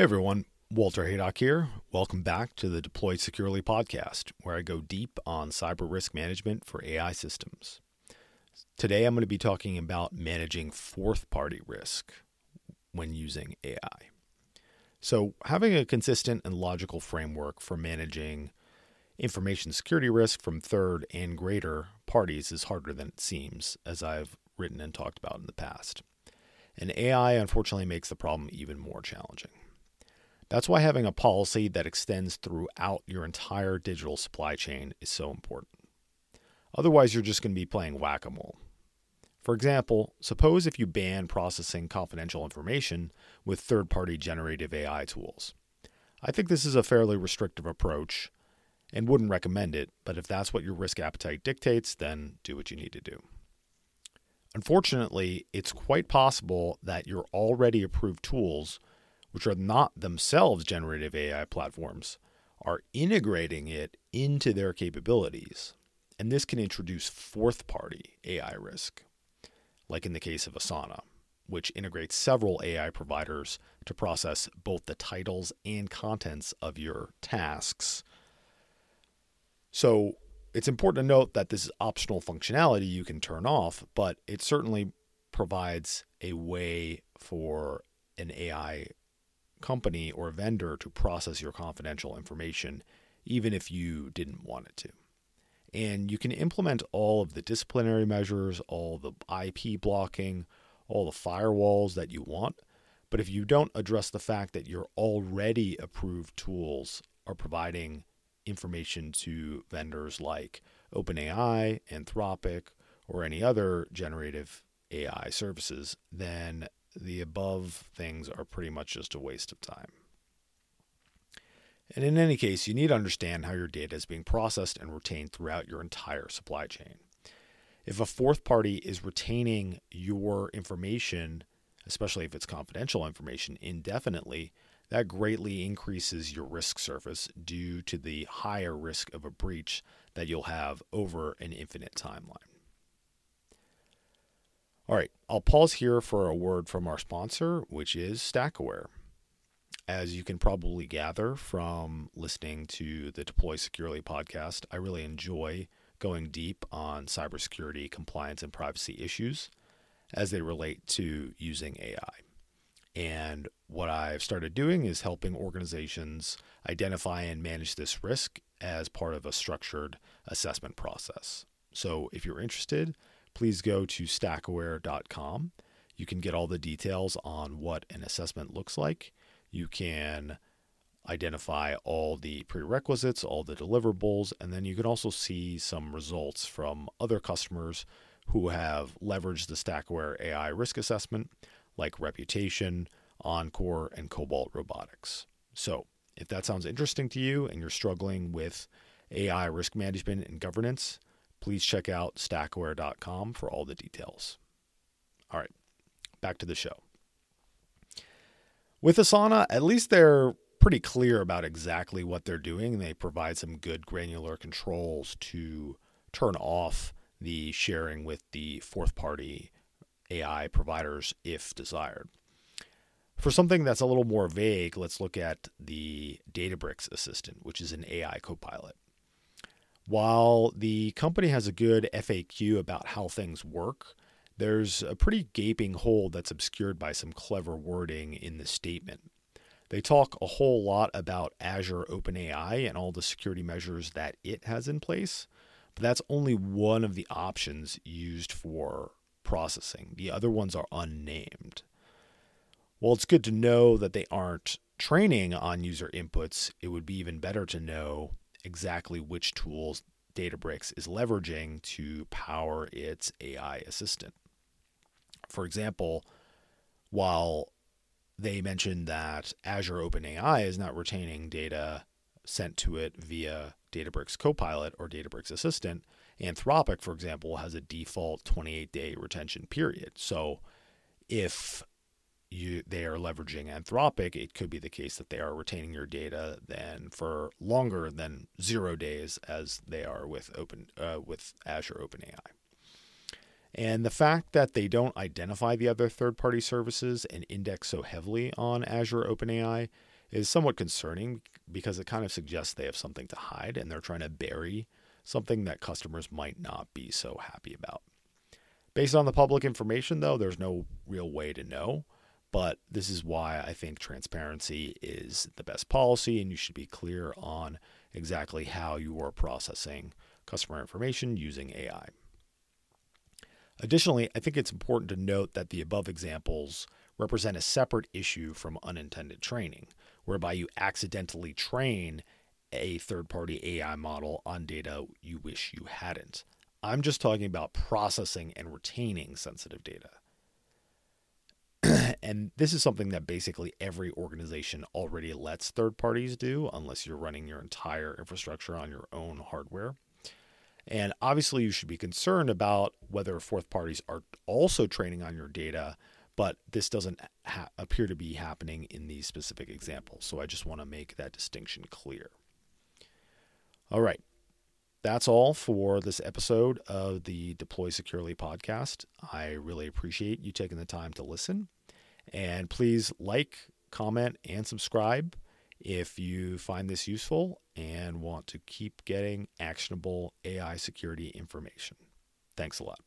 Hey everyone, Walter Haydock here. Welcome back to the Deployed Securely podcast, where I go deep on cyber risk management for AI systems. Today I'm going to be talking about managing fourth party risk when using AI. So, having a consistent and logical framework for managing information security risk from third and greater parties is harder than it seems, as I've written and talked about in the past. And AI unfortunately makes the problem even more challenging. That's why having a policy that extends throughout your entire digital supply chain is so important. Otherwise, you're just going to be playing whack a mole. For example, suppose if you ban processing confidential information with third party generative AI tools. I think this is a fairly restrictive approach and wouldn't recommend it, but if that's what your risk appetite dictates, then do what you need to do. Unfortunately, it's quite possible that your already approved tools which are not themselves generative AI platforms, are integrating it into their capabilities. And this can introduce fourth party AI risk, like in the case of Asana, which integrates several AI providers to process both the titles and contents of your tasks. So it's important to note that this is optional functionality you can turn off, but it certainly provides a way for an AI company or vendor to process your confidential information, even if you didn't want it to. And you can implement all of the disciplinary measures, all the IP blocking, all the firewalls that you want. But if you don't address the fact that your already approved tools are providing information to vendors like OpenAI, Anthropic, or any other generative AI services, then the above things are pretty much just a waste of time. And in any case, you need to understand how your data is being processed and retained throughout your entire supply chain. If a fourth party is retaining your information, especially if it's confidential information, indefinitely, that greatly increases your risk surface due to the higher risk of a breach that you'll have over an infinite timeline. All right, I'll pause here for a word from our sponsor, which is StackAware. As you can probably gather from listening to the Deploy Securely podcast, I really enjoy going deep on cybersecurity, compliance, and privacy issues as they relate to using AI. And what I've started doing is helping organizations identify and manage this risk as part of a structured assessment process. So if you're interested, please go to stackaware.com. You can get all the details on what an assessment looks like. You can identify all the prerequisites, all the deliverables, and then you can also see some results from other customers who have leveraged the StackAware AI risk assessment, like Reputation, Encore, and Cobalt Robotics. So, if that sounds interesting to you and you're struggling with AI risk management and governance, please check out stackaware.com for all the details. All right, back to the show. With Asana, at least they're pretty clear about exactly what they're doing. They provide some good granular controls to turn off the sharing with the fourth party AI providers if desired. For something that's a little more vague, let's look at the Databricks Assistant, which is an AI copilot. While the company has a good FAQ about how things work, there's a pretty gaping hole that's obscured by some clever wording in the statement. They talk a whole lot about Azure OpenAI and all the security measures that it has in place, but that's only one of the options used for processing. The other ones are unnamed. While it's good to know that they aren't training on user inputs, it would be even better to know exactly which tools Databricks is leveraging to power its AI assistant. For example, while they mentioned that Azure OpenAI is not retaining data sent to it via Databricks Copilot or Databricks Assistant, Anthropic, for example, has a default 28 day retention period. So if you they are leveraging Anthropic, it could be the case that they are retaining your data then for longer than zero days as they are with open uh, with Azure OpenAI. And the fact that they don't identify the other third-party services and index so heavily on Azure OpenAI is somewhat concerning because it kind of suggests they have something to hide and they're trying to bury something that customers might not be so happy about. Based on the public information, though, there's no real way to know. But this is why I think transparency is the best policy, and you should be clear on exactly how you are processing customer information using AI. Additionally, I think it's important to note that the above examples represent a separate issue from unintended training, whereby you accidentally train a third party AI model on data you wish you hadn't. I'm just talking about processing and retaining sensitive data. And this is something that basically every organization already lets third parties do, unless you're running your entire infrastructure on your own hardware. And obviously, you should be concerned about whether fourth parties are also training on your data, but this doesn't ha- appear to be happening in these specific examples. So I just want to make that distinction clear. All right. That's all for this episode of the Deploy Securely podcast. I really appreciate you taking the time to listen. And please like, comment, and subscribe if you find this useful and want to keep getting actionable AI security information. Thanks a lot.